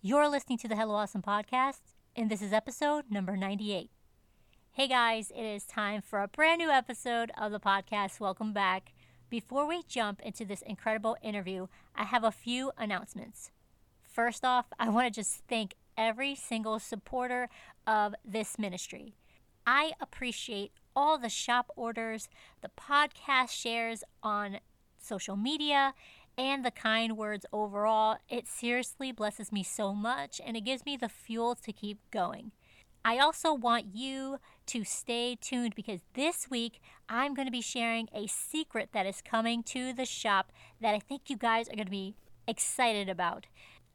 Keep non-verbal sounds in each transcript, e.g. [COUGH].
You're listening to the Hello Awesome podcast, and this is episode number 98. Hey guys, it is time for a brand new episode of the podcast. Welcome back. Before we jump into this incredible interview, I have a few announcements. First off, I want to just thank every single supporter of this ministry. I appreciate all the shop orders, the podcast shares on social media, and the kind words overall. It seriously blesses me so much and it gives me the fuel to keep going. I also want you to stay tuned because this week I'm going to be sharing a secret that is coming to the shop that I think you guys are going to be excited about.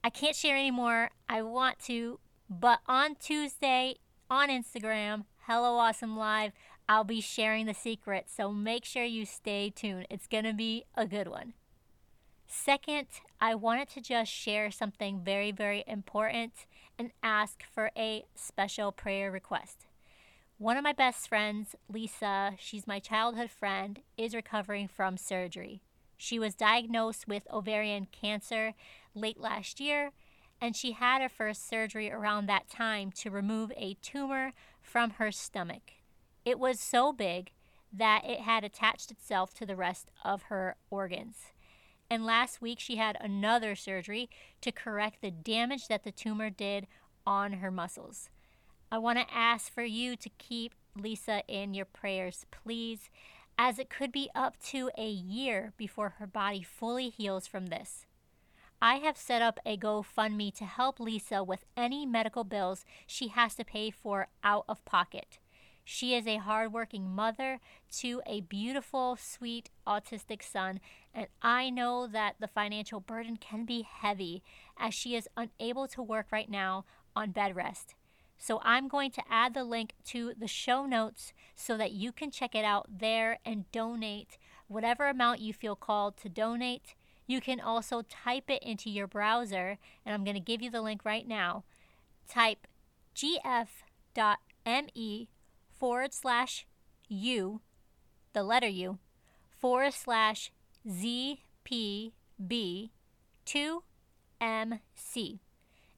I can't share anymore. I want to, but on Tuesday on Instagram, Hello Awesome Live, I'll be sharing the secret. So make sure you stay tuned. It's going to be a good one. Second, I wanted to just share something very, very important and ask for a special prayer request. One of my best friends, Lisa, she's my childhood friend, is recovering from surgery. She was diagnosed with ovarian cancer late last year, and she had her first surgery around that time to remove a tumor from her stomach. It was so big that it had attached itself to the rest of her organs. And last week, she had another surgery to correct the damage that the tumor did on her muscles. I want to ask for you to keep Lisa in your prayers, please, as it could be up to a year before her body fully heals from this. I have set up a GoFundMe to help Lisa with any medical bills she has to pay for out of pocket. She is a hardworking mother to a beautiful, sweet, autistic son, and I know that the financial burden can be heavy as she is unable to work right now on bed rest. So I'm going to add the link to the show notes so that you can check it out there and donate whatever amount you feel called to donate. You can also type it into your browser, and I'm going to give you the link right now. Type gf.me forward slash U, the letter U, forward slash ZPB 2MC.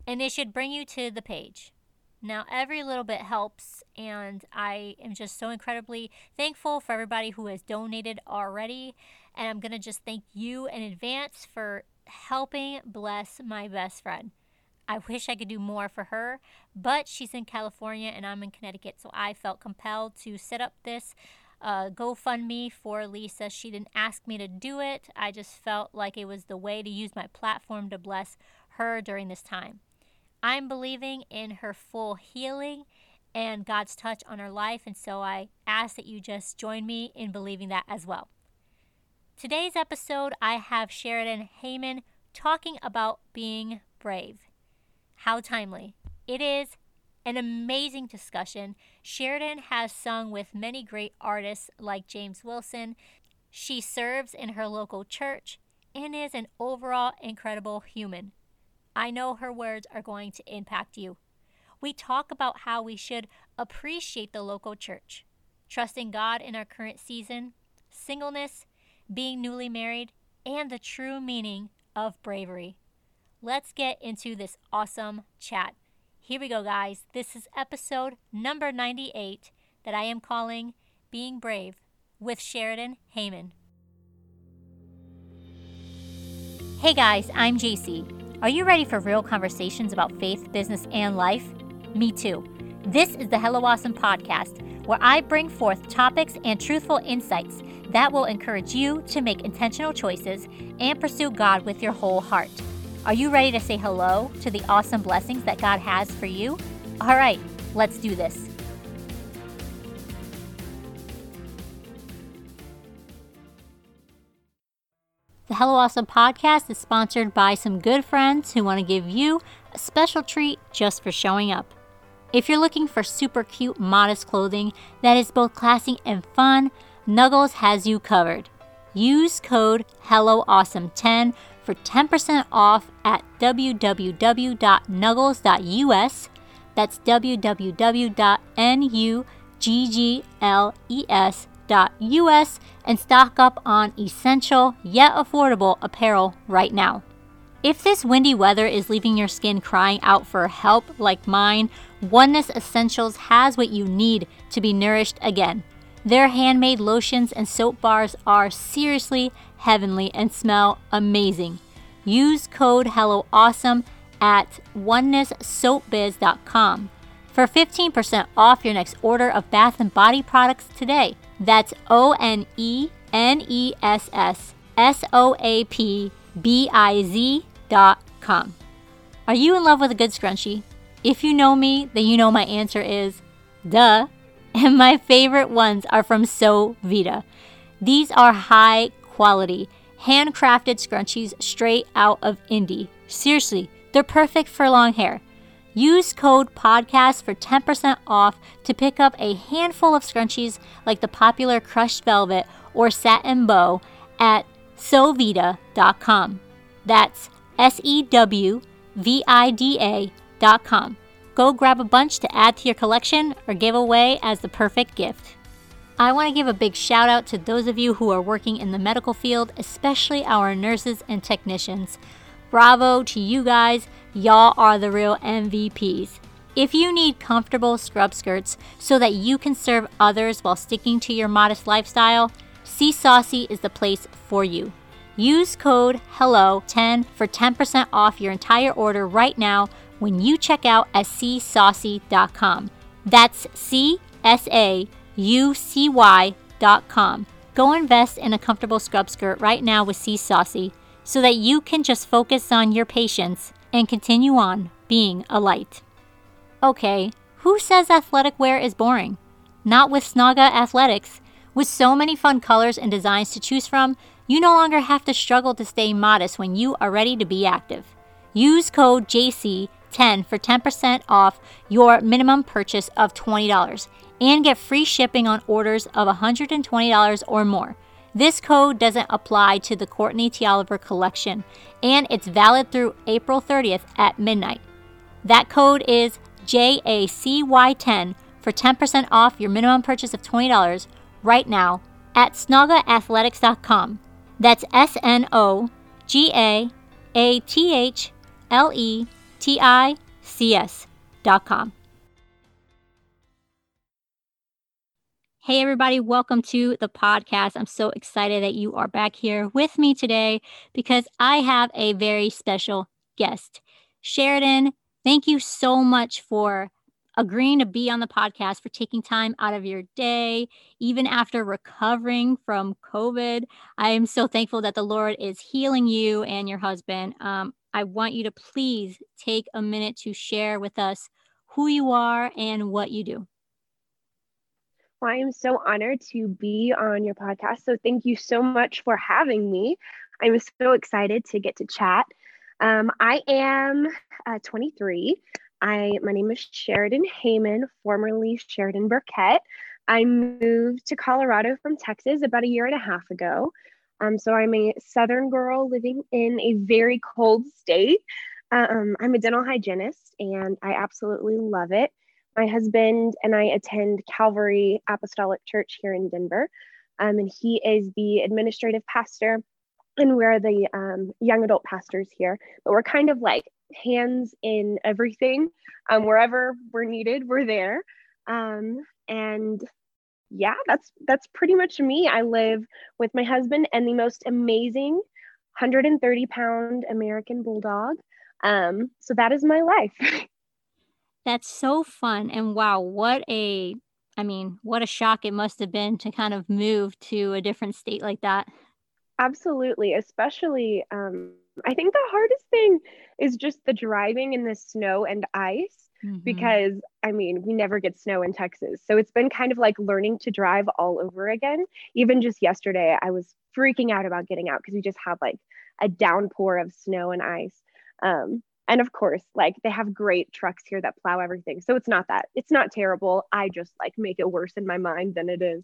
And it should bring you to the page. Now, every little bit helps, and I am just so incredibly thankful for everybody who has donated already. And I'm going to just thank you in advance for helping bless my best friend. I wish I could do more for her, but she's in California and I'm in Connecticut, so I felt compelled to set up this uh, GoFundMe for Lisa. She didn't ask me to do it. I just felt like it was the way to use my platform to bless her during this time. I'm believing in her full healing and God's touch on her life, and so I ask that you just join me in believing that as well. Today's episode, I have Sheridan Heyman talking about being brave. How timely. It is an amazing discussion. Sheridan has sung with many great artists like James Wilson. She serves in her local church and is an overall incredible human. I know her words are going to impact you. We talk about how we should appreciate the local church, trusting God in our current season, singleness, being newly married, and the true meaning of bravery let's get into this awesome chat. Here we go, guys. This is episode number 98 that I am calling Being Brave with Sheridan Heyman. Hey guys, I'm JC. Are you ready for real conversations about faith, business, and life? Me too. This is the Hello Awesome podcast, where I bring forth topics and truthful insights that will encourage you to make intentional choices and pursue God with your whole heart. Are you ready to say hello to the awesome blessings that God has for you? All right, let's do this. The Hello Awesome podcast is sponsored by some good friends who want to give you a special treat just for showing up. If you're looking for super cute, modest clothing that is both classy and fun, Nuggles has you covered. Use code HelloAwesome10 for 10% off at www.nuggles.us. That's www.nuggles.us and stock up on essential yet affordable apparel right now. If this windy weather is leaving your skin crying out for help like mine, Oneness Essentials has what you need to be nourished again. Their handmade lotions and soap bars are seriously heavenly and smell amazing. Use code HelloAwesome at onenesssoapbiz.com for 15% off your next order of bath and body products today. That's O N E N E S S S O A P B I Z.com. Are you in love with a good scrunchie? If you know me, then you know my answer is duh. And my favorite ones are from Sew Vida. These are high quality, handcrafted scrunchies straight out of Indy. Seriously, they're perfect for long hair. Use code PODCAST for 10% off to pick up a handful of scrunchies like the popular crushed velvet or satin bow at sewvida.com. That's S E W V I D A.com. Go grab a bunch to add to your collection or give away as the perfect gift. I want to give a big shout out to those of you who are working in the medical field, especially our nurses and technicians. Bravo to you guys, y'all are the real MVPs. If you need comfortable scrub skirts so that you can serve others while sticking to your modest lifestyle, See Saucy is the place for you. Use code HELLO10 for 10% off your entire order right now when you check out at csaucy.com. That's C S A U C Y.com. Go invest in a comfortable scrub skirt right now with See Saucy so that you can just focus on your patients and continue on being a light. Okay, who says athletic wear is boring? Not with Snoga Athletics. With so many fun colors and designs to choose from, you no longer have to struggle to stay modest when you are ready to be active. Use code JC10 for 10% off your minimum purchase of $20 and get free shipping on orders of $120 or more. This code doesn't apply to the Courtney T. Oliver collection, and it's valid through April 30th at midnight. That code is JACY10 for 10% off your minimum purchase of $20 right now at snogaathletics.com. That's S N O G A A T H L E T I C S.com. Hey, everybody, welcome to the podcast. I'm so excited that you are back here with me today because I have a very special guest. Sheridan, thank you so much for agreeing to be on the podcast, for taking time out of your day, even after recovering from COVID. I am so thankful that the Lord is healing you and your husband. Um, I want you to please take a minute to share with us who you are and what you do. Well, I am so honored to be on your podcast. So, thank you so much for having me. I'm so excited to get to chat. Um, I am uh, 23. I my name is Sheridan Heyman, formerly Sheridan Burkett. I moved to Colorado from Texas about a year and a half ago. Um, so I'm a Southern girl living in a very cold state. Um, I'm a dental hygienist and I absolutely love it. My husband and I attend Calvary Apostolic Church here in Denver, um, and he is the administrative pastor, and we're the um, young adult pastors here. But we're kind of like hands in everything. Um, wherever we're needed, we're there. Um, and yeah, that's that's pretty much me. I live with my husband and the most amazing 130 pound American bulldog. Um, so that is my life. [LAUGHS] that's so fun. And wow, what a I mean, what a shock it must have been to kind of move to a different state like that. Absolutely, especially um, I think the hardest thing is just the driving in the snow and ice mm-hmm. because I mean, we never get snow in Texas. So it's been kind of like learning to drive all over again. Even just yesterday, I was freaking out about getting out because we just had like a downpour of snow and ice. Um, and of course, like they have great trucks here that plow everything. So it's not that, it's not terrible. I just like make it worse in my mind than it is.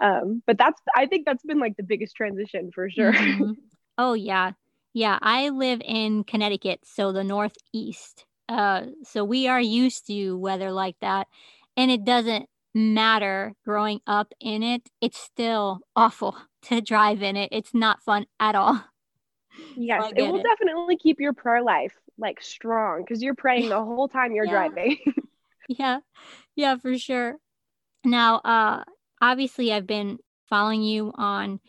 Um, but that's, I think that's been like the biggest transition for sure. Mm-hmm. [LAUGHS] Oh, yeah. Yeah, I live in Connecticut, so the Northeast. Uh, so we are used to weather like that. And it doesn't matter growing up in it, it's still [LAUGHS] awful to drive in it. It's not fun at all. Yes, so it will it. definitely keep your prayer life like strong because you're praying the [LAUGHS] whole time you're yeah. driving. [LAUGHS] yeah. Yeah, for sure. Now, uh obviously I've been following you on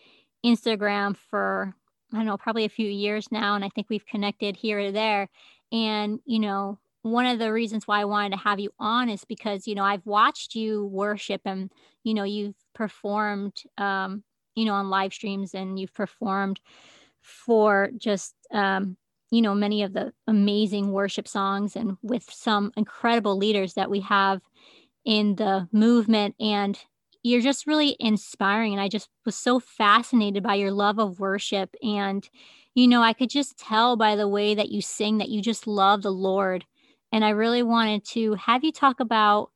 Instagram for I don't know, probably a few years now and I think we've connected here or there and, you know, one of the reasons why I wanted to have you on is because, you know, I've watched you worship and, you know, you've performed, um, you know, on live streams and you've performed for just, um, you know, many of the amazing worship songs and with some incredible leaders that we have in the movement. And you're just really inspiring. And I just was so fascinated by your love of worship. And, you know, I could just tell by the way that you sing that you just love the Lord and I really wanted to have you talk about,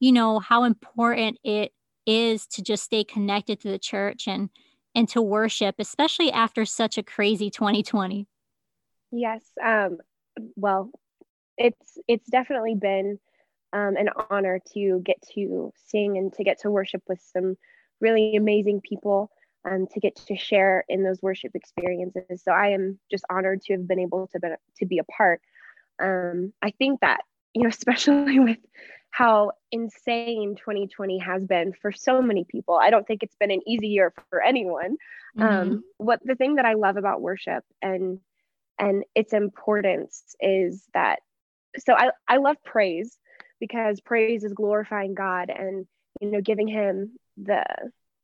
you know, how important it is to just stay connected to the church and and to worship, especially after such a crazy 2020. Yes. Um, well, it's it's definitely been um, an honor to get to sing and to get to worship with some really amazing people um, to get to share in those worship experiences. So I am just honored to have been able to be, to be a part um, I think that, you know, [LAUGHS] especially with how insane 2020 has been for so many people, I don't think it's been an easy year for anyone. Mm-hmm. Um, what the thing that I love about worship and and its importance is that so I, I love praise because praise is glorifying God and you know giving him the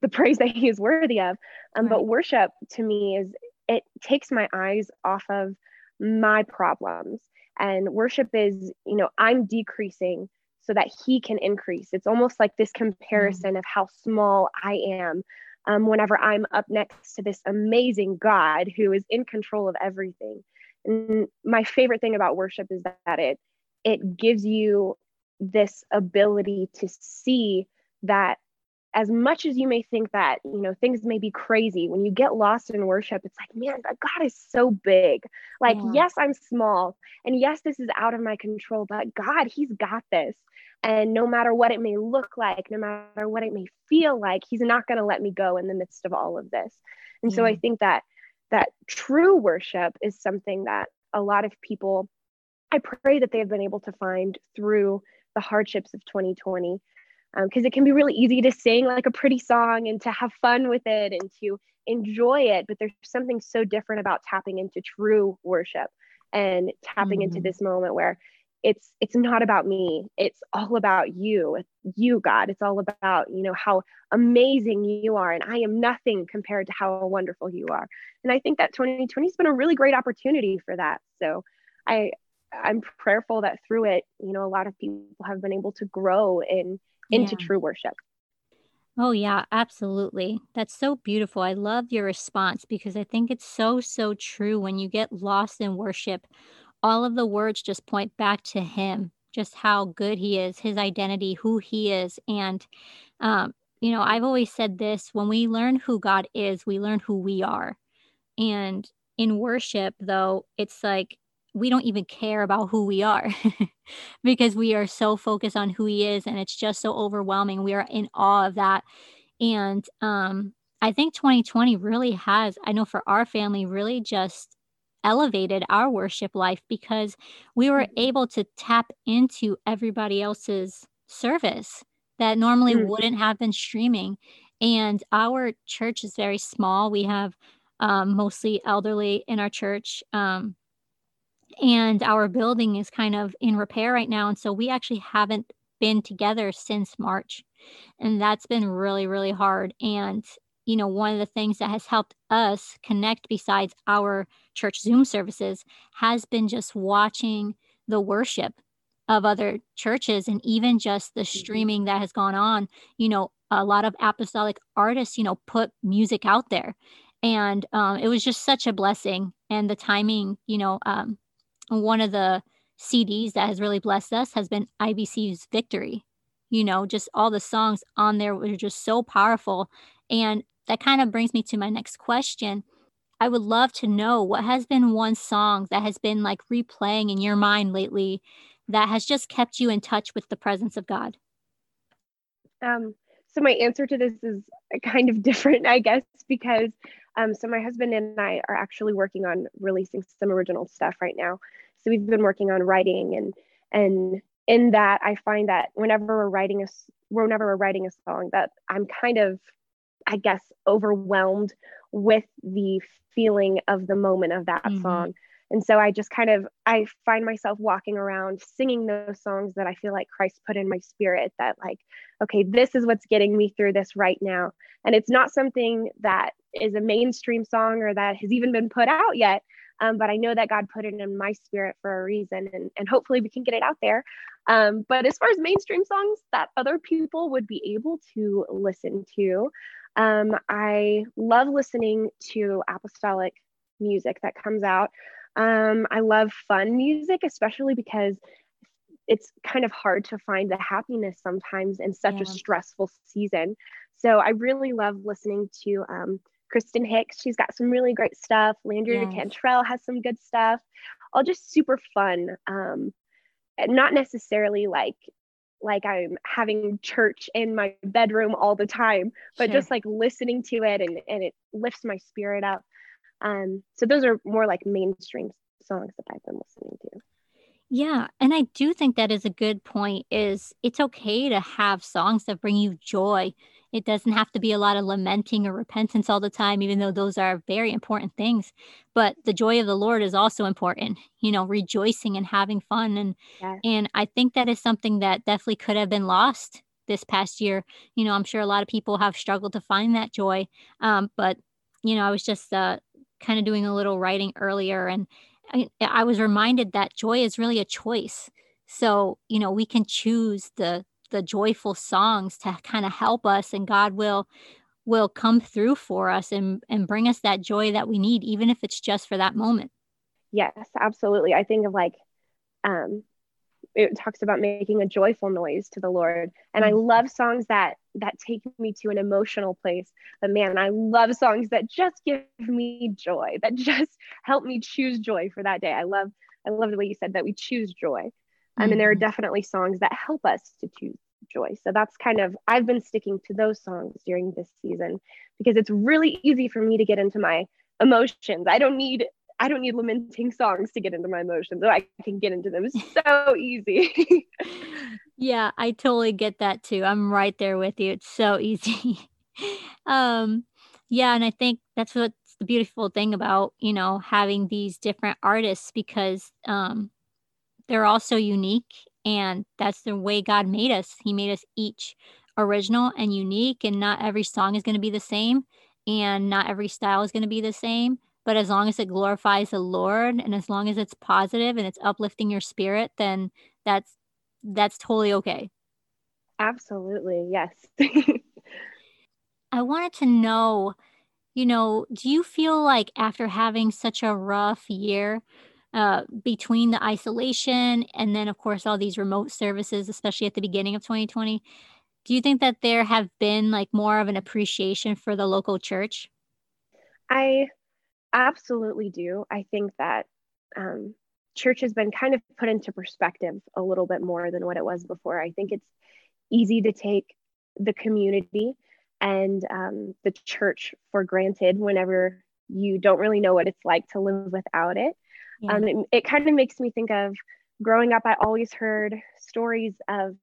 the praise that he is worthy of um, right. but worship to me is it takes my eyes off of my problems and worship is you know i'm decreasing so that he can increase it's almost like this comparison mm. of how small i am um, whenever i'm up next to this amazing god who is in control of everything and my favorite thing about worship is that it it gives you this ability to see that as much as you may think that you know things may be crazy when you get lost in worship it's like man god is so big like yeah. yes i'm small and yes this is out of my control but god he's got this and no matter what it may look like no matter what it may feel like he's not going to let me go in the midst of all of this and yeah. so i think that that true worship is something that a lot of people i pray that they've been able to find through the hardships of 2020 because um, it can be really easy to sing like a pretty song and to have fun with it and to enjoy it but there's something so different about tapping into true worship and tapping mm-hmm. into this moment where it's it's not about me. It's all about you you god. It's all about you know how amazing you are and i am nothing compared to how wonderful you are. And i think that 2020 has been a really great opportunity for that. So i i'm prayerful that through it you know a lot of people have been able to grow in into yeah. true worship. Oh, yeah, absolutely. That's so beautiful. I love your response because I think it's so, so true. When you get lost in worship, all of the words just point back to Him, just how good He is, His identity, who He is. And, um, you know, I've always said this when we learn who God is, we learn who we are. And in worship, though, it's like we don't even care about who we are [LAUGHS] because we are so focused on who he is and it's just so overwhelming. We are in awe of that. And um i think 2020 really has i know for our family really just elevated our worship life because we were mm-hmm. able to tap into everybody else's service that normally mm-hmm. wouldn't have been streaming. And our church is very small. We have um, mostly elderly in our church. Um, and our building is kind of in repair right now and so we actually haven't been together since march and that's been really really hard and you know one of the things that has helped us connect besides our church zoom services has been just watching the worship of other churches and even just the mm-hmm. streaming that has gone on you know a lot of apostolic artists you know put music out there and um, it was just such a blessing and the timing you know um, one of the CDs that has really blessed us has been IBC's Victory. You know, just all the songs on there were just so powerful. And that kind of brings me to my next question. I would love to know what has been one song that has been like replaying in your mind lately that has just kept you in touch with the presence of God. Um, so my answer to this is kind of [LAUGHS] different, I guess, because um, so my husband and I are actually working on releasing some original stuff right now. So we've been working on writing and and in that I find that whenever we're writing a whenever we're writing a song that I'm kind of I guess overwhelmed with the feeling of the moment of that mm-hmm. song and so i just kind of i find myself walking around singing those songs that i feel like christ put in my spirit that like okay this is what's getting me through this right now. And it's not something that is a mainstream song or that has even been put out yet um, but i know that god put it in my spirit for a reason and, and hopefully we can get it out there. Um, but as far as mainstream songs that other people would be able to listen to um, i love listening to apostolic music that comes out um, I love fun music, especially because it's kind of hard to find the happiness sometimes in such yeah. a stressful season. So I really love listening to um, Kristen Hicks. She's got some really great stuff. Landry yes. Cantrell has some good stuff. All just super fun. Um, not necessarily like like I'm having church in my bedroom all the time, but sure. just like listening to it and, and it lifts my spirit up. Um, so those are more like mainstream songs that I've been listening to. Yeah, and I do think that is a good point is it's okay to have songs that bring you joy. It doesn't have to be a lot of lamenting or repentance all the time even though those are very important things. But the joy of the Lord is also important. You know, rejoicing and having fun and yes. and I think that is something that definitely could have been lost this past year. You know, I'm sure a lot of people have struggled to find that joy. Um, but you know, I was just uh, kind of doing a little writing earlier and I, I was reminded that joy is really a choice. So, you know, we can choose the the joyful songs to kind of help us and God will will come through for us and and bring us that joy that we need even if it's just for that moment. Yes, absolutely. I think of like um it talks about making a joyful noise to the Lord. And I mm-hmm. love songs that that take me to an emotional place. But man, I love songs that just give me joy, that just [LAUGHS] help me choose joy for that day. I love I love the way you said that we choose joy. I mean, there are mm-hmm. definitely songs that help us to choose joy. So that's kind of I've been sticking to those songs during this season because it's really easy for me to get into my emotions. I don't need I don't need lamenting songs to get into my emotions. I can get into them [LAUGHS] so easy. yeah, I totally get that too. I'm right there with you. It's so easy. [LAUGHS] um yeah, and I think that's what's the beautiful thing about, you know, having these different artists because um they're all so unique and that's the way God made us. He made us each original and unique and not every song is going to be the same and not every style is going to be the same but as long as it glorifies the Lord and as long as it's positive and it's uplifting your spirit, then that's that's totally okay. Absolutely. Yes. [LAUGHS] I wanted to know, you know, do you feel like after having such a rough year uh, between the isolation and then, of course, all these remote services, especially at the beginning of 2020, do you think that there have been like more of an appreciation for the local church? I absolutely do. I think that um, church has been kind of put into perspective a little bit more than what it was before. I think it's easy to take the community and um, the church for granted whenever you don't really know what it's like to live without it. Yeah. Um, it, it kind of makes me think of growing up, I always heard stories of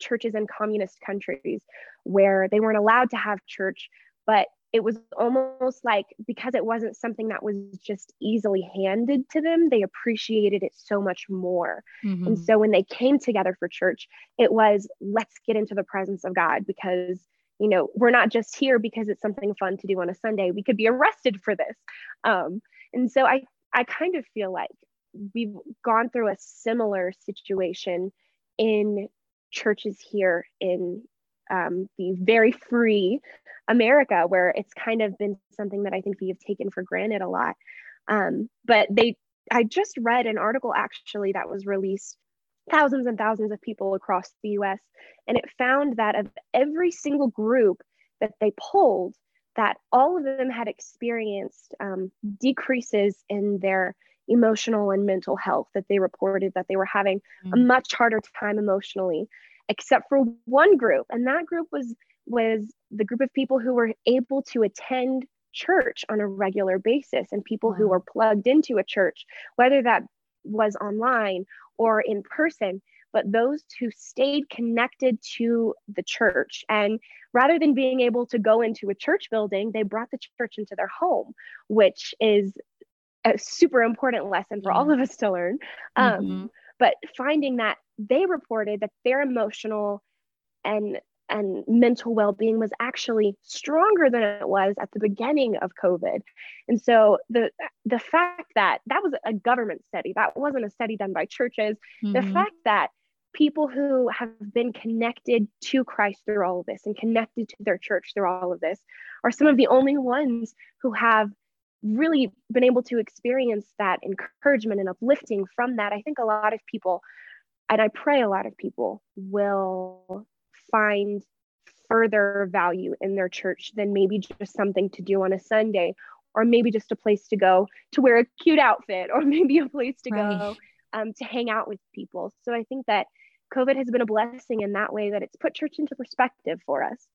churches in communist countries where they weren't allowed to have church, but it was almost like because it wasn't something that was just easily handed to them, they appreciated it so much more. Mm-hmm. And so when they came together for church, it was let's get into the presence of God because you know we're not just here because it's something fun to do on a Sunday. We could be arrested for this. Um, and so I I kind of feel like we've gone through a similar situation in churches here in um, the very free America, where it's kind of been something that I think we have taken for granted a lot. Um, but they, I just read an article actually that was released thousands and thousands of people across the US, and it found that of every single group that they polled, that all of them had experienced um, decreases in their emotional and mental health that they reported that they were having mm-hmm. a mm. much harder time emotionally except for one group and that group was was the group of people who were able to attend church on a regular basis and people wow. who were plugged into a church, whether that was online or in person, but those who stayed connected to the church. And rather than being able to go into a church building, they brought the church into their home, which is a super important lesson for all of us to learn. Um, mm-hmm. But finding that they reported that their emotional and and mental well-being was actually stronger than it was at the beginning of covid. And so the the fact that that was a government study. That wasn't a study done by churches. Mm-hmm. the fact that people who have been connected to christ through all of this and connected to their church through all of this are some of the only ones who have really been able to experience that encouragement and uplifting from that. I think a lot of people and i pray a lot of people will find further value in their church than maybe just something to do on a Sunday or maybe just a place to go to wear a cute outfit or [LAUGHS] maybe a place to right. go um, to hang out with people. So I think that COVID has been a blessing in that way that it's put church into perspective for us.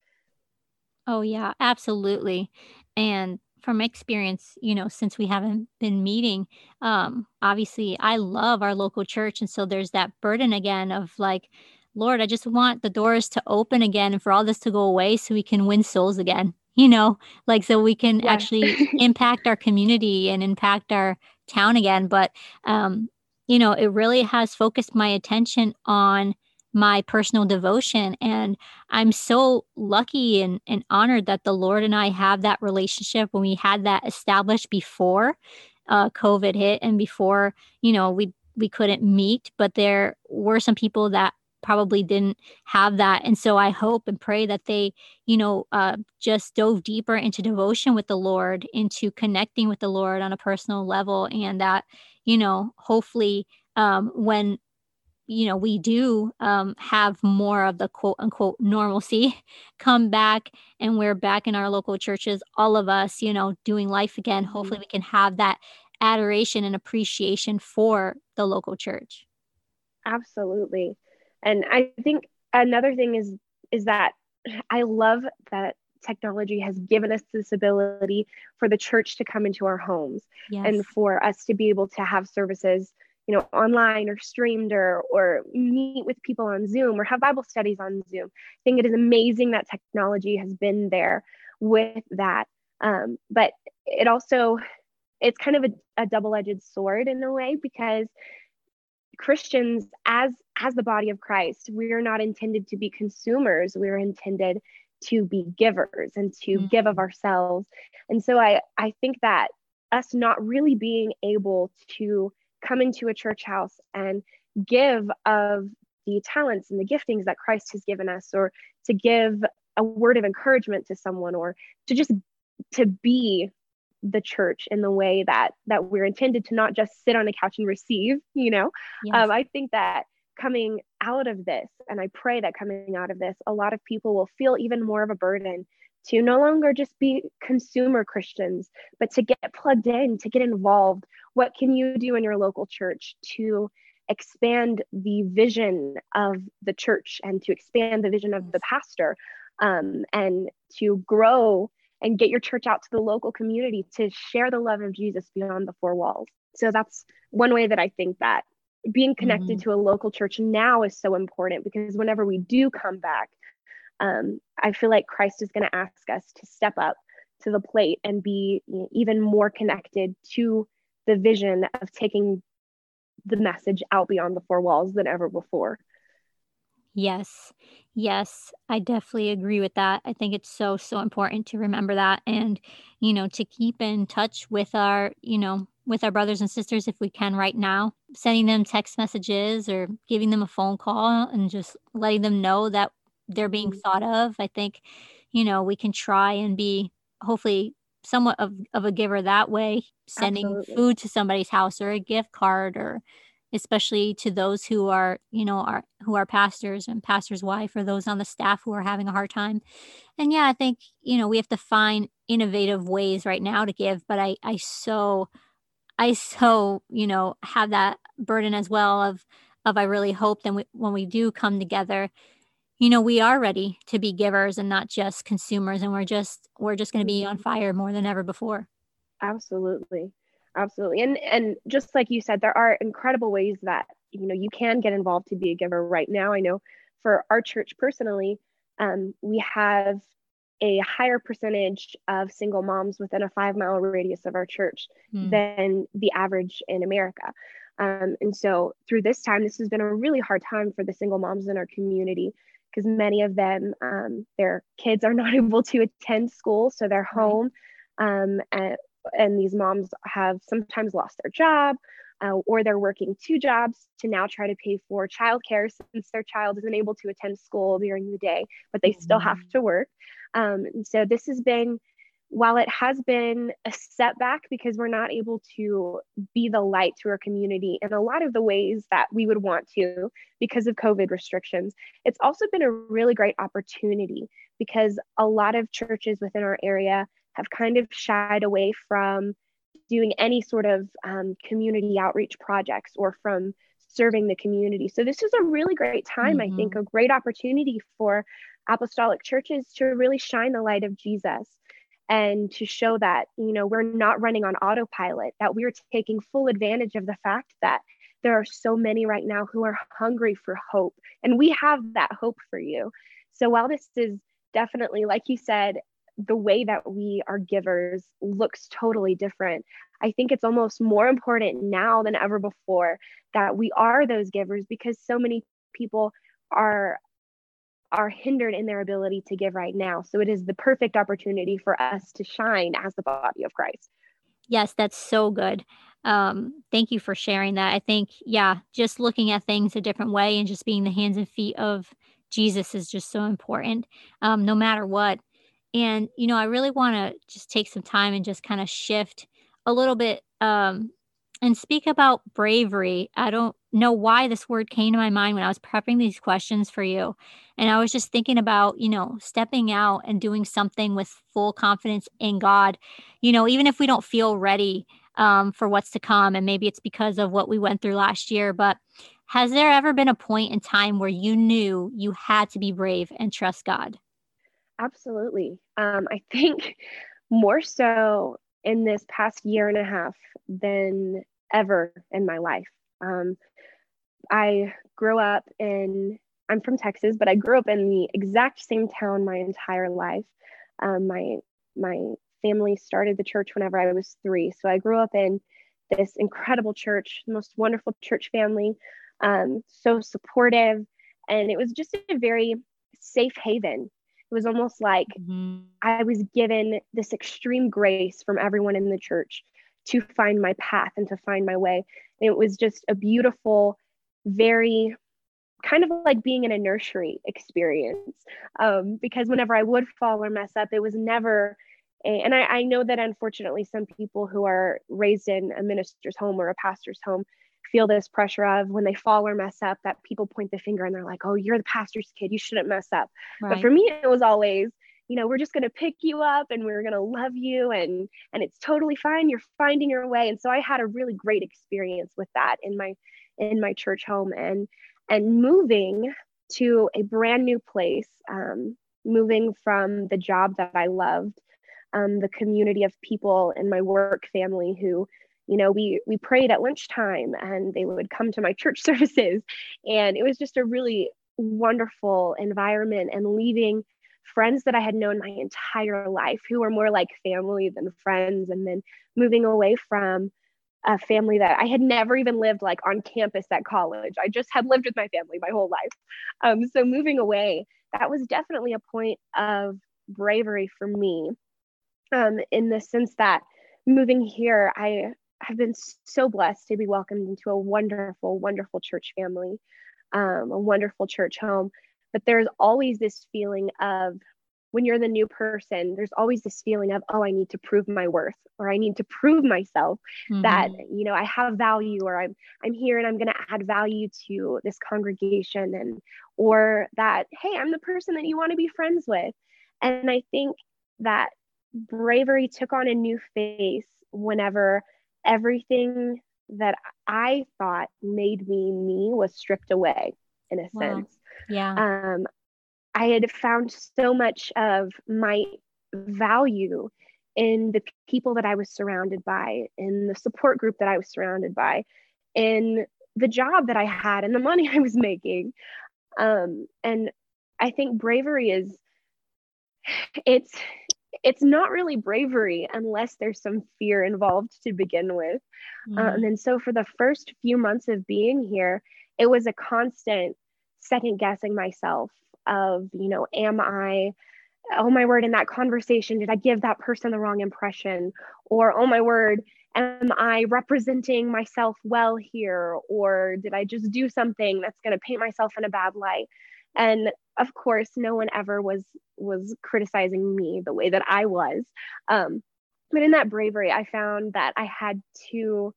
Oh, yeah, absolutely. And from experience, you know, since we haven't been meeting, um, obviously I love our local church. And so there's that burden again of like, Lord, I just want the doors to open again and for all this to go away so we can win souls again, [LAUGHS] you know, like so we can yeah. actually [LAUGHS] impact our community and impact our town again. But, um, you know, it really has focused my attention on my personal devotion. And I'm so lucky and, and honored that the Lord and I have that relationship when we had that established before uh, COVID hit and before, you know, we we couldn't meet, but there were some people that probably didn't have that. And so I hope and pray that they, you know, uh, just dove deeper into devotion with the Lord, into connecting with the Lord on a personal level, and that, you know, hopefully um, when you know we do um, have more of the quote unquote normalcy [LAUGHS] come back and we're back in our local churches all of us you know doing life again hopefully mm-hmm. we can have that adoration and appreciation for the local church absolutely and i think another thing is is that [SIGHS] i love that technology has given us this ability for the church to come into our homes yes. and for us to be able to have services you know online or streamed or or meet with people on zoom or have bible studies on zoom i think it is amazing that technology has been there with that um, but it also it's kind of a, a double-edged sword in a way because Christians as as the body of Christ, we are not intended to be consumers. We're intended to be givers and to mm-hmm. give of ourselves. And so I I think that us not really being able to come into a church house and give of the talents and the giftings that Christ has given us or to give a word of encouragement to someone or to just to be the church in the way that that we're intended to not just sit on a couch and receive you know yes. um, i think that coming out of this and i pray that coming out of this a lot of people will feel even more of a burden to no longer just be consumer christians but to get plugged in to get involved what can you do in your local church to expand the vision of the church and to expand the vision of the pastor um, and to grow and get your church out to the local community to share the love of Jesus beyond the four walls. So that's one way that I think that being connected mm-hmm. to a local church now is so important because whenever we do come back, um, I feel like Christ is going to ask us to step up to the plate and be even more connected to the vision of taking the message out beyond the four walls than ever before. Yes. Yes, I definitely agree with that. I think it's so, so important to remember that and, you know, to keep in touch with our, you know, with our brothers and sisters if we can right now, sending them text messages or giving them a phone call and just letting them know that they're being mm-hmm. thought of. I think, you know, we can try and be hopefully somewhat of, of a giver that way, sending Absolutely. food to somebody's house or a gift card or especially to those who are you know are who are pastors and pastors wife or those on the staff who are having a hard time and yeah i think you know we have to find innovative ways right now to give but i i so i so you know have that burden as well of of i really hope that we, when we do come together you know we are ready to be givers and not just consumers and we're just we're just going to be on mm-hmm. fire more than ever before. Absolutely. Absolutely. And and just like you said there are incredible ways that you know you can get involved to be a giver. Right now i know for our church personally um, we have a higher percentage of single moms within a five mile radius of our church mm. than the average in america. Um, and so through this time this has been a really hard time for the single moms in our community because many of them um, their kids are [LAUGHS] not able to attend school so they're home um, and, and these moms have sometimes lost their job uh, or they're working two jobs to now try to pay for childcare since their child isn't able to attend school during the day, but they mm-hmm. still have mm-hmm. to work. Um, so this has been, while it has been a setback because we're not able to be the light to our community in a lot of the ways that we would want to because of COVID restrictions, it's also been a really great opportunity because a lot of churches within our area have kind of shied away from doing any sort of um, community outreach projects or from serving the community. So this is a really great time, mm-hmm. I think, mm-hmm. a great opportunity for apostolic churches to really shine the light of Jesus and to show that, you know, we're not running on autopilot, that we're taking full advantage of the fact that there are so many right now who are hungry for hope. And we have that hope for you. So while this is definitely, like you said, the way that we are givers looks totally different. I think it's almost more important now than ever before that we are those givers because so many people are are hindered in their ability to give right now. So it is the perfect opportunity for us to shine as the body of Christ. Yes, that's so good. Um, thank you for sharing that. I think, yeah, just looking at things a different way and just being the hands and feet of Jesus is just so important, um, no matter what. And, you know, I really want to just take some time and just kind of shift a little bit um, and speak about bravery. I don't know why this word came to my mind when I was prepping these questions for you. And I was just thinking about, you know, stepping out and doing something with full confidence in God, you know, even if we don't feel ready um, for what's to come. And maybe it's because of what we went through last year. But has there ever been a point in time where you knew you had to be brave and trust God? Absolutely. Um, I think more so in this past year and a half than ever in my life. Um, I grew up in, I'm from Texas, but I grew up in the exact same town my entire life. Um, my, my family started the church whenever I was three. So I grew up in this incredible church, most wonderful church family, um, so supportive. And it was just a very safe haven it was almost like mm-hmm. I was given this extreme grace from everyone in the church to find my path and to find my way. And it was just a beautiful, very kind of like being in a nursery experience. Um, because whenever I would fall or mess up, it was never a, and I, I know that unfortunately some people who are raised in a minister's home or a pastor's home feel this pressure of when they fall or mess up that people point the finger and they're like, oh, you're the pastor's kid. You shouldn't mess up. Right. But for me, it was always, you know, we're just going to pick you up and we're going to love you and and it's totally fine. You're finding your way. And so I had a really great experience with that in my in my church home and and moving to a brand new place, um, moving from the job that I loved, um, the community of people in my work family who you know we we prayed at lunchtime and they would come to my church [LAUGHS] services and it was just a really wonderful environment and leaving friends that I had known my entire life who were more like family than friends and then moving away from a family that I had never even lived like on campus at college. I just had lived with my family my whole life. Um, so moving away, that was definitely a point of bravery for me um, in the sense that moving here, I have been so blessed to be welcomed into a wonderful, wonderful church family, um, a wonderful church home. But there's always this feeling of when you're the new person, there's always this feeling of, oh, I need to prove my worth, or I need to prove myself mm-hmm. that you know I have value, or I'm I'm here and I'm going to add value to this congregation, and or that hey, I'm the person that you want to be friends with. And I think that bravery took on a new face whenever everything that I thought made me me was stripped away in a wow. sense. Yeah. Um, I had found so much of my value in the people that I was surrounded by, in the support group that I was surrounded by, in the job that I had and the money [LAUGHS] I was making. Um, and I think bravery is it's it's not really bravery unless there's some fear involved to begin with. Mm-hmm. Um, and so for the first few months of being here, it was a constant second guessing myself of, you know, am I, oh my word, in that conversation, did I give that person the wrong impression? Or, oh my word, am I representing myself well here? Or did I just do something that's going to paint myself in a bad light? And of course, no one ever was was criticizing me the way that I was. Um, but in that bravery, I found that I had to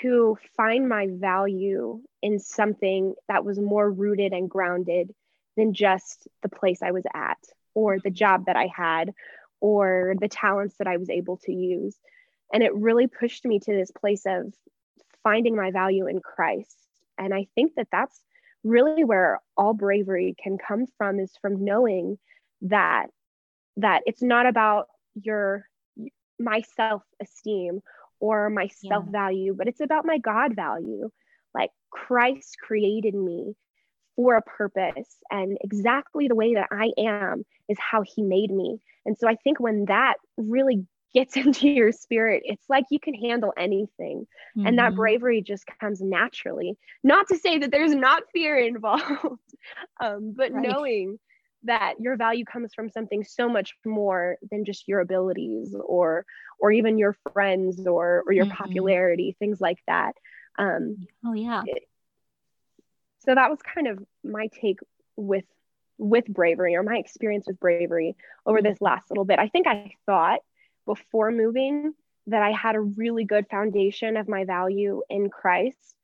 to find my value in something that was more rooted and grounded than just the place I was at or the job that I had or the talents that I was able to use. And it really pushed me to this place of finding my value in Christ. And I think that that's really where all bravery can come from is from knowing that that it's not about your my self-esteem or my self-value yeah. but it's about my god value like christ created me for a purpose and exactly the way that i am is how he made me and so i think when that really gets [LAUGHS] into your spirit, it's like you can handle anything. Mm-hmm. And that mm-hmm. bravery just comes naturally. Not to say that there's not fear involved, [LAUGHS] um, but right. knowing that your value comes from something so much more than just your abilities or or even your friends or or your mm-hmm. popularity things like that um oh yeah it, so that was kind of my take with with bravery or my experience with bravery over this last little bit i think i thought before moving that I had a really good foundation of my value in Christ.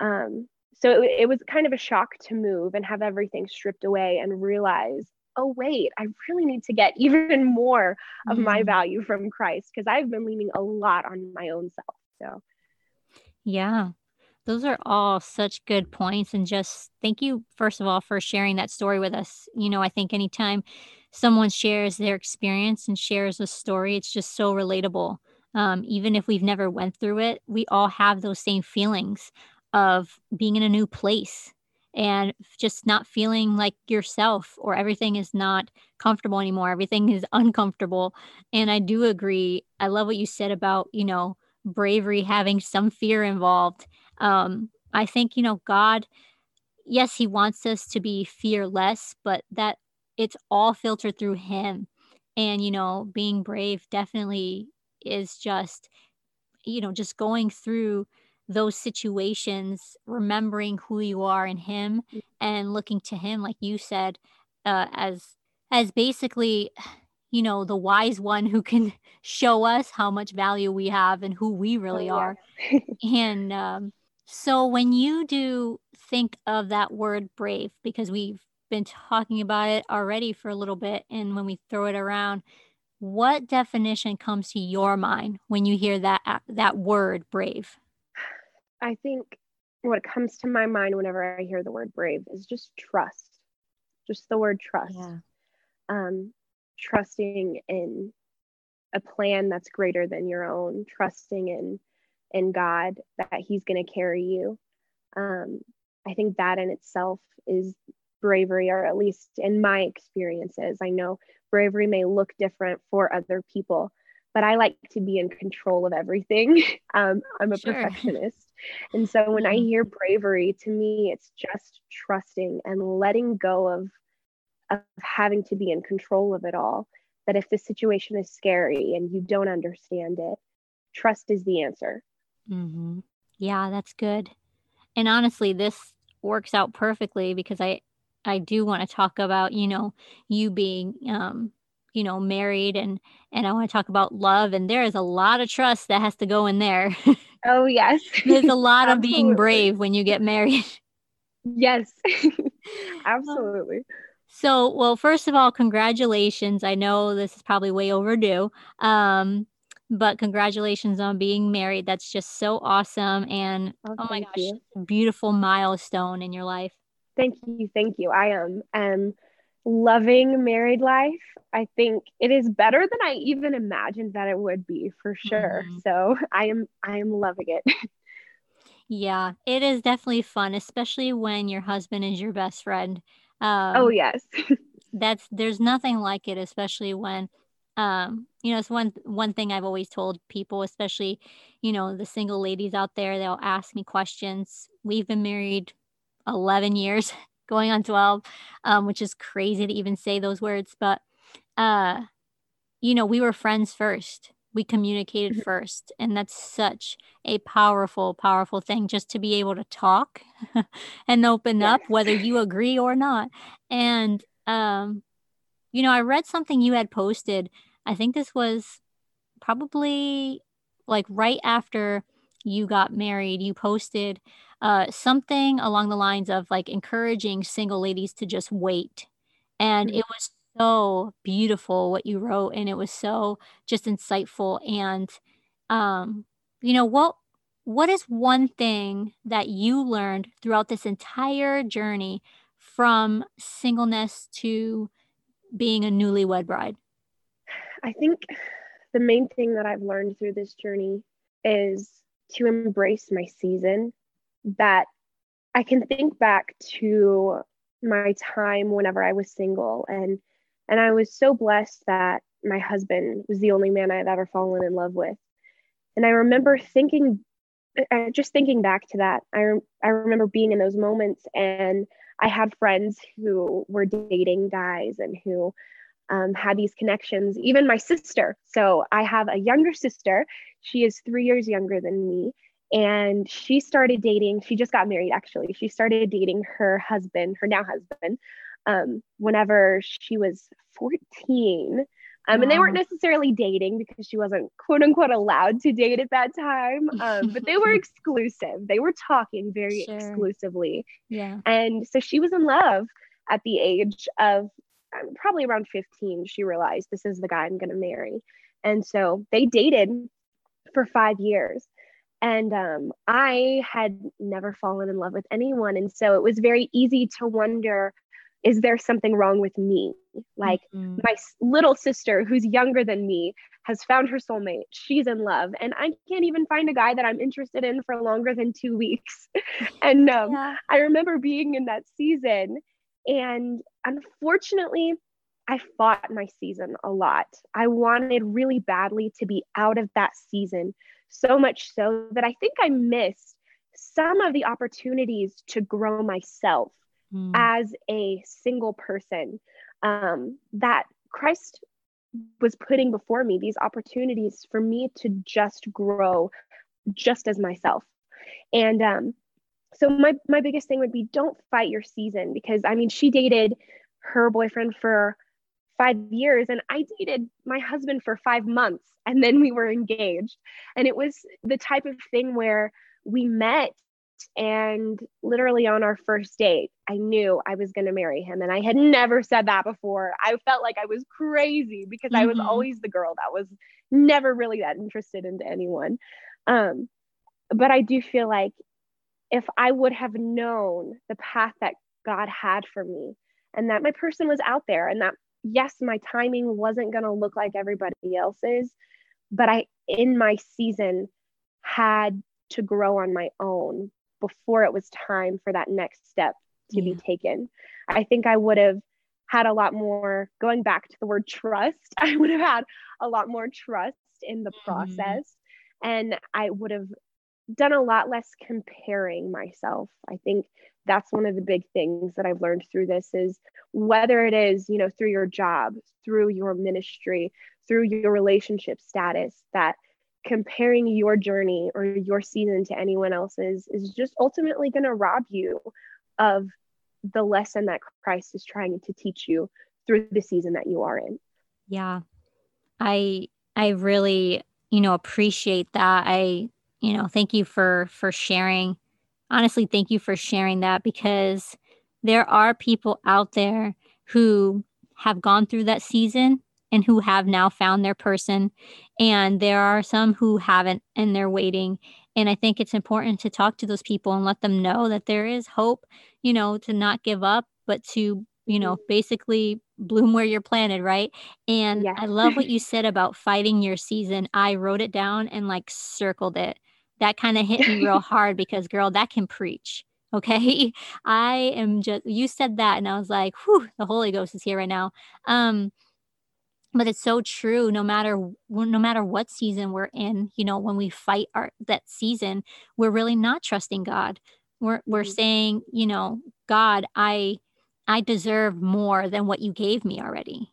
Um, so it, it was kind of a shock to move and have everything stripped away and realize, oh, wait, I really need to get [LAUGHS] even more of mm my mm-hmm. value from Christ because I've been leaning a lot on my own self. So, yeah, those are all such good points. And just thank you, first of all, for sharing that story with us. You know, I think anytime someone shares their experience and shares a story, it's just so relatable. Um, even if we've never went through it, we all have those same feelings of being in a new place and just not feeling like yourself or everything is not comfortable anymore. Everything is [LAUGHS] uncomfortable. And I do agree. I love what you said about, you know, bravery having some fear involved. Um, I think, you know, God, yes, He wants us to be fearless, but that it's all filtered through him and you know being brave definitely is just you know just going through those situations remembering who you are in him mm. and looking to him like you said uh, as as basically you know the wise one who can [LAUGHS] show us how much value we have and who we really oh, are [LAUGHS] and um, so when you do think of that word brave because we've been talking about it already for a little bit. And when we throw it around, what definition comes to your mind when you hear that uh, that word brave? I think what comes to my mind whenever I hear the word brave is just trust. Just the word trust. Yeah. Um, trusting in a plan that's greater than your own, trusting in in God that He's going to carry you. Um, I think that in itself is bravery, or at least in my experiences. I know bravery may look different for other people, but I like to be in control of everything. [LAUGHS] Um, I'm a sure. perfectionist. And so when I hear bravery, to me, it's just trusting and letting go of, of having to be in control of it all. That if the situation is scary and you don't understand it, trust is the answer. Mm-hmm. Yeah, that's good. And honestly, this works out perfectly because I I do want to talk about, you know, you being, um, you know, married and and I want to talk about love and there is a lot of trust that has to go in there. [LAUGHS] Oh yes. There's a lot of being brave when you get married. [LAUGHS] Yes. [LAUGHS] Absolutely. So, well, first of all, congratulations. I know this is probably way overdue. Um, but congratulations on being married. That's just so awesome and oh, oh my gosh, you. beautiful milestone in your life. Thank you. Thank you. I am um, loving married life. I think it is better than I even imagined that it would be for sure. Mm-hmm. So I am I am loving it. [LAUGHS] yeah, it is definitely fun, especially when your husband is your best friend. Um, oh yes. [LAUGHS] that's there's nothing like it, especially when um you know it's one one thing i've always told people especially you know the single ladies out there they'll ask me questions we've been married 11 years, [LAUGHS] going on 12, um, which is crazy to even say those words. But, uh, you know, we were friends first. We communicated mm-hmm. first. And that's such a powerful, powerful thing just to be able to talk [LAUGHS] and open up, whether you agree or not. And, um, you know, I read something you had posted. I think this was probably like right after you got married. You posted uh, something along the lines of like encouraging single ladies to just wait. And mm-hmm. it was so beautiful what you wrote, and it was so just insightful. And, um, you know, what what is one thing that you learned throughout this entire journey from singleness to being a newlywed bride? I think the main thing that I've learned through this journey is to embrace my season that I can think back to my time whenever I was single and and I was so blessed that my husband was the only man I've ever fallen in love with. And I remember thinking uh, just thinking back to that. I I remember being in those moments and I had friends who were dating guys and who um, had these connections, even my sister. So I have a younger sister. She is three years younger than me. And she started dating she just got married actually. She started dating her husband her now husband um, whenever she was 14 um, and they weren't necessarily dating because she wasn't quote unquote allowed to date at that time. [LAUGHS] Um, but they were exclusive. They were talking very sure. exclusively. Yeah. And so she was in love at the age of probably around 15 she realized this is the guy i'm going to marry and so they dated for five years and um, I had never fallen in love with anyone. And so it was very easy to wonder is there something wrong with me? Like mm-hmm. my little sister, who's younger than me, has found her soulmate. She's in love. And I can't even find a guy that I'm interested in for longer than two weeks. [LAUGHS] and um, yeah. I remember being in that season. And unfortunately, I fought my season a lot. I wanted really badly to be out of that season so much so that I think I missed some of the opportunities to grow myself mm. as a single person um, that Christ was putting before me these opportunities for me to just grow just as myself. And um, so my my biggest thing would be don't fight your season because I mean she dated her boyfriend for five years and I dated my husband for five months and then we were engaged. And it was the type of thing where we met and literally on our first date, I knew I was going to marry him. And I had never said that before. I felt like I was crazy because mm-hmm. I was mm-hmm. always the girl that was never really that interested into anyone. Um, but I do feel like if I would have known the path that God had for me and that my person was out there and that yes, my timing wasn't going to look like everybody else's, but I, in my season, had to grow on my own before it was time for that next step to yeah. be taken. I think I would have had a lot more, going back to the word trust, [LAUGHS] I would have had a lot more trust in the mm-hmm. process. And I would have done a lot less comparing myself. I think that's one of the big things that I've learned through this is whether it is, you know, through your job, through your ministry, through your relationship status, that comparing your journey or your season to anyone else's is just ultimately going to rob you of the lesson that Christ is trying to teach you through the season that you are in. Yeah. I I really, you know, appreciate that. I you know, thank you for for sharing. Honestly, thank you for sharing that because there are people out there who have gone through that season and who have now found their person and there are some who haven't and they're waiting And I think it's important to talk to those people and let them know that there is hope, you know, to not give up, but to, you know, basically bloom where you're planted, right? And yeah. I love what you said about fighting your season. I wrote it down and like circled it. That kind of hit me real [LAUGHS] hard because, girl, that can preach. Okay. [LAUGHS] I am just, you said that, and I was like, whew, the Holy Ghost is here right now. Um, but it's so true no matter no matter what season we're in you know when we fight our that season we're really not trusting god we're we're mm-hmm. saying you know god i i deserve more than what you gave me already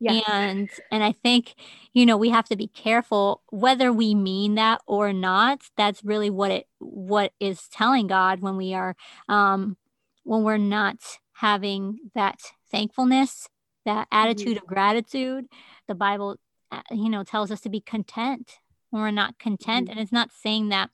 yes. and and i think you know we have to be careful whether we mean that or not that's really what it what is telling god when we are um when we're not having that thankfulness that attitude mm-hmm. of gratitude the bible uh, you know tells us to be content when we're not content mm-hmm. and it's not saying that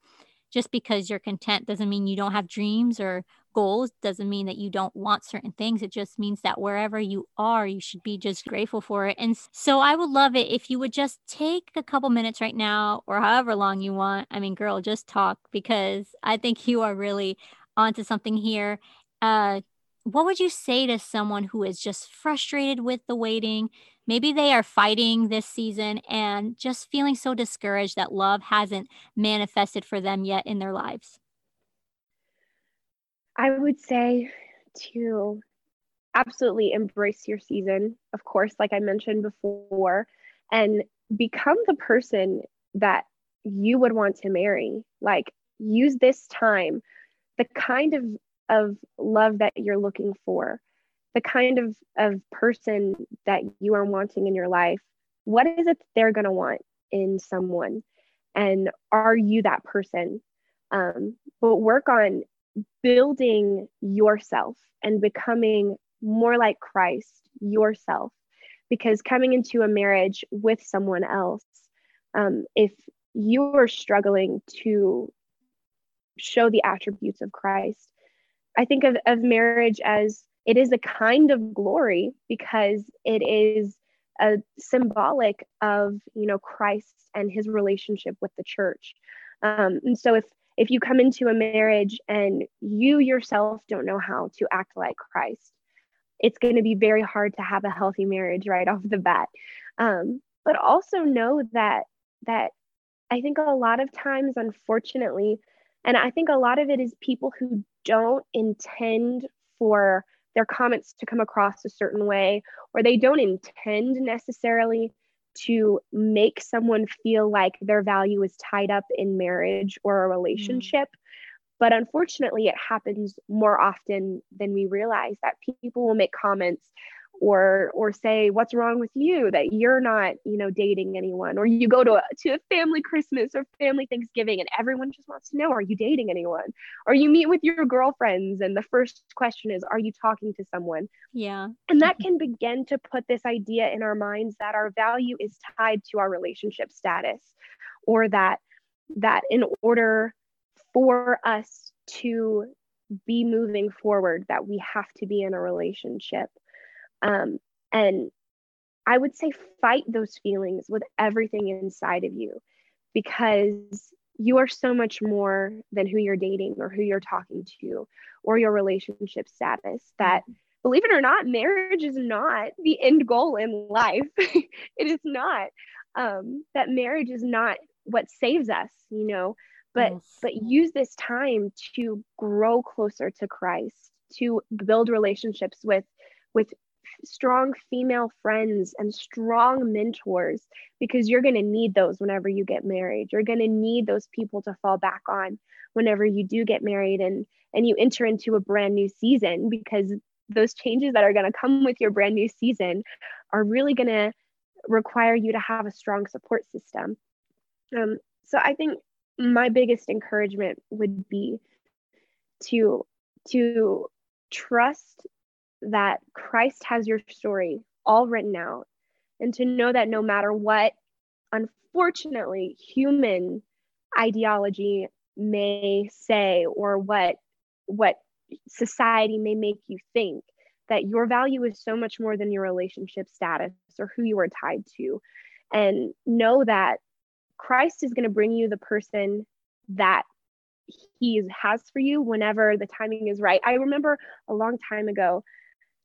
just because you're content doesn't mean you don't have dreams or goals doesn't mean that you don't want certain things it just means that wherever you are you should be just grateful for it and so i would love it if you would just take a couple minutes right now or however long you want i mean girl just talk because i think you are really onto something here uh what would you say to someone who is just frustrated with the waiting? Maybe they are fighting this season and just feeling so discouraged that love hasn't manifested for them yet in their lives. I would say to absolutely embrace your season, of course, like I mentioned before, and become the person that you would want to marry. Like, use this time, the kind of of love that you're looking for, the kind of, of person that you are wanting in your life. What is it they're going to want in someone? And are you that person? Um, but work on building yourself and becoming more like Christ yourself. Because coming into a marriage with someone else, um, if you are struggling to show the attributes of Christ, I think of, of marriage as it is a kind of glory because it is a symbolic of you know Christ and his relationship with the church. Um, and so if if you come into a marriage and you yourself don't know how to act like Christ, it's going to be very hard to have a healthy marriage right [LAUGHS] off the bat. Um, but also know that that I think a lot of times, unfortunately, and I think a lot of it is people who don't intend for their comments to come across a certain way, or they don't intend necessarily to make someone feel like their value is tied up in marriage or a relationship. Mm. But unfortunately, it happens more often than we realize that people will make comments or or say what's wrong with you that you're not you know dating anyone? Or you go to a, to a family christmas or family thanksgiving and everyone just wants to know are you dating anyone? Or you meet with your girlfriends and the first question is are you talking to someone? Yeah. And that mm-hmm. can begin to put this idea in our minds that our value is tied to our relationship status or that that in order for us to be moving forward that we have to be in a relationship um, and I would say fight those feelings with everything inside of you because you are so much more than who you're dating or who you're talking to or your relationship status that believe it or not marriage is not the end goal in life. [LAUGHS] It is not. Um, that marriage is not what saves us you know but yes. but use this time to grow closer to christ to build relationships with with strong female friends and strong mentors because you're going to need those whenever you get married. You're going to need those people to fall back on whenever you do get married and and you enter into a brand new season because those changes that are going to come with your brand new season are really going to require you to have a strong support system. Um, so I think my biggest encouragement would be to to trust that Christ has your story all written out and to know that no matter what, unfortunately, human ideology may say or what what society may make you think that your value is so much more than your relationship status or who you are tied to and know that Christ is going to bring you the person that he has for you whenever the timing is right. I remember a long time ago,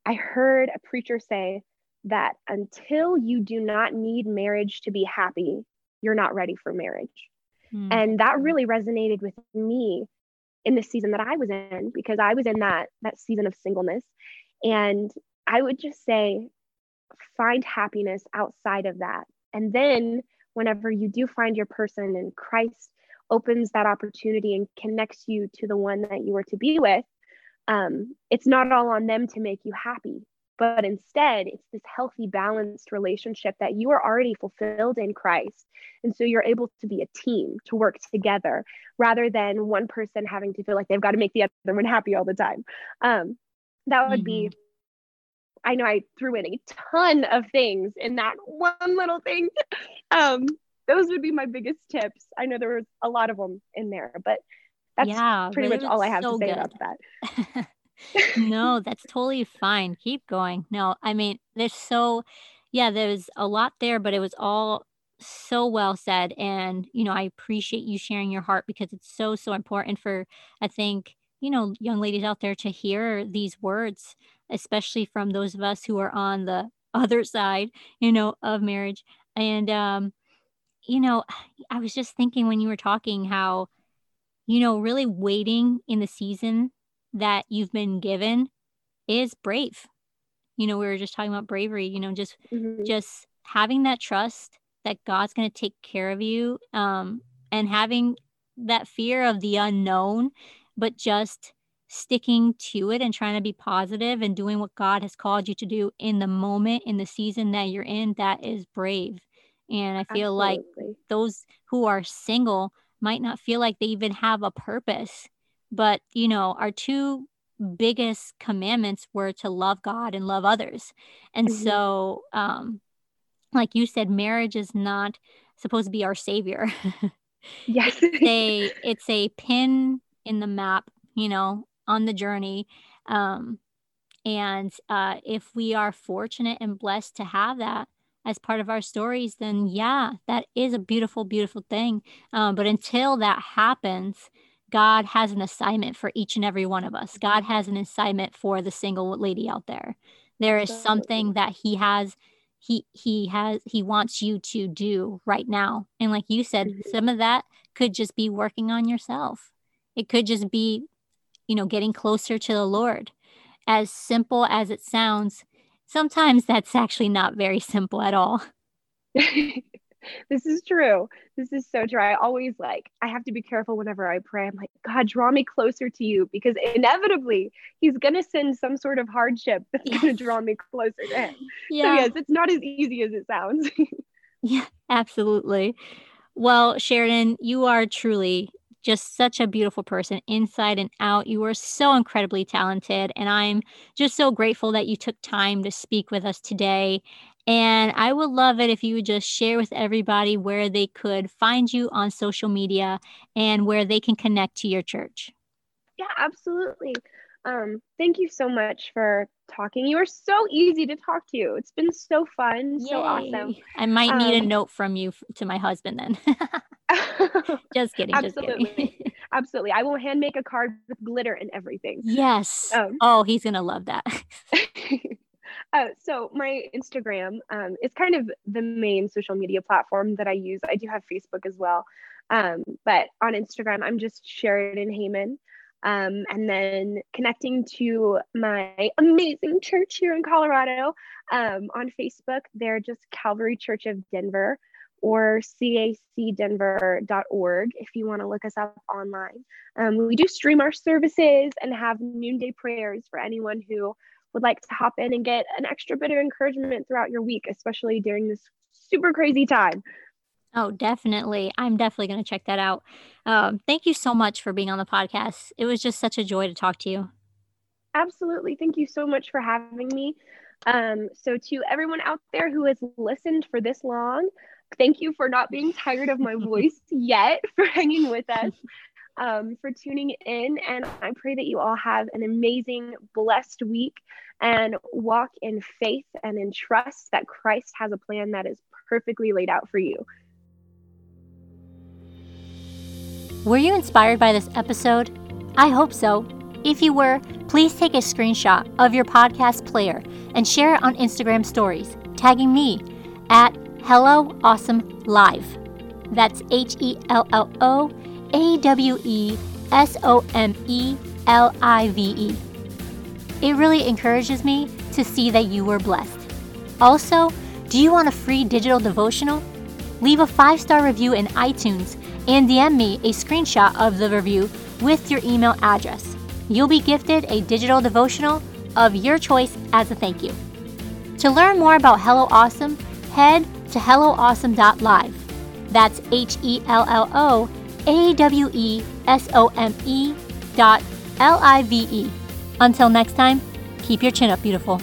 I heard a preacher say that until you do not need marriage to be happy, you're not ready for marriage. Mm. And that really resonated with me in the season that I was in because I was in that that season of singleness and I would just say find happiness outside of that. And then whenever you do find your person and Christ opens that opportunity and connects you to the one that you were to be with, um, it's not all on them to make you happy but instead it's this healthy balanced relationship that you are already fulfilled in christ. And so you're able to be a team to work together rather than one person having to feel like they've got to make the other one happy all the time. Um, that would mm-hmm. be i know i threw in a ton of things in that one little thing. [LAUGHS] Um, those would be my biggest tips. I know there was a lot of them in there but that's yeah, pretty much all i have so to say good. about that [LAUGHS] no, that's totally fine. Keep going. No, I mean, there's so, yeah, there's a lot there, but it was all so well said. And, you know, I appreciate you sharing your heart because it's so, so important for, I think, you know, young ladies out there to hear these words, especially from those of us who are on the [LAUGHS] other side, you know, of marriage. And, um, you know, [SIGHS] I was just thinking when you were talking how, you know, really waiting in the season that you've been given is brave. You know, we were just talking about bravery, you know, just mm-hmm. just having that trust that God's going to take care of you um and having that fear of the unknown, but just sticking to it and trying to be positive and doing what God has called you to do in the moment, in the season that you're in, that is brave. And I feel Absolutely. like those who are single might not feel like they even have a purpose but, you know, our two biggest commandments were to love God and love others. And mm-hmm. so, um, like you said, marriage is not supposed to be our savior. [LAUGHS] yes. it's a it's a pin in the map, you know, on the journey. Um, and uh, if we are fortunate and blessed to have that as part of our stories, then yeah, that is a beautiful, beautiful thing. Um, but until that happens, God has an assignment for each and every one of us. God has an assignment for the single lady out there. There is something that he has he he has he wants you to do right now. And like you said, mm-hmm. some of that could just be working on yourself. It could just be you know getting closer to the Lord. As simple as it sounds, sometimes that's actually not very simple at all. [LAUGHS] this is true. This is so true. I always like, I have to be careful whenever I pray. I'm like, God, draw me closer to you because inevitably he's going to send some sort of hardship that's yes. going to draw me closer to him. Yeah. So, yes, it's not as easy as it sounds. [LAUGHS] yeah, absolutely. Well, Sheridan, you are truly just such a beautiful person inside and out. You are so incredibly talented. And I'm just so grateful that you took time to speak with us today and I would love it if you would just share with everybody where they could find you on social media and where they can connect to your church. Yeah, absolutely. Um, thank you so much for talking. You are so easy to talk to. It's been so fun, Yay. so awesome. I might need um, a note from you to my husband then. [LAUGHS] [LAUGHS] just kidding. Absolutely. Just [LAUGHS] kidding. Absolutely. I will hand make a card with glitter and everything. Yes. Um, oh, he's going to love that. Uh, so my Instagram um, is kind of the main social media platform that I use. I do have Facebook as well, um, but on Instagram I'm just Sheridan Heyman. Um, and then connecting to my amazing church here in Colorado um, on Facebook, they're just Calvary Church of Denver or cacdenver.org if you want to look us up online. Um, we do stream our services and have noonday prayers for anyone who would like to hop in and get an extra bit of encouragement throughout your week, especially during this super crazy time. Oh, definitely. I'm definitely going to check that out. Um, thank you so much for being on the podcast. It was just such a joy to talk to you. Absolutely. Thank you so much for having me. Um, so, to everyone out there who has listened for this long, thank you for not being tired of my [LAUGHS] voice yet, [LAUGHS] for hanging with us um, for tuning in. And I pray that you all have an amazing, blessed week and walk in faith and in trust that Christ has a plan that is perfectly laid out for you. Were you inspired by this episode? I hope so. If you were, please take a screenshot of your podcast player and share it on Instagram stories, tagging me at Hello Awesome Live. That's H E L L O A W E S O M E L I V E. It really encourages me to see that you were blessed. Also, do you want a free digital devotional? Leave a five star review in iTunes and DM me a screenshot of the review with your email address. You'll be gifted a digital devotional of your choice as a thank you. To learn more about Hello Awesome, head to helloawesome.live. That's H E L L O A W E S O M E dot L I V E. Until next time, keep your chin up, beautiful.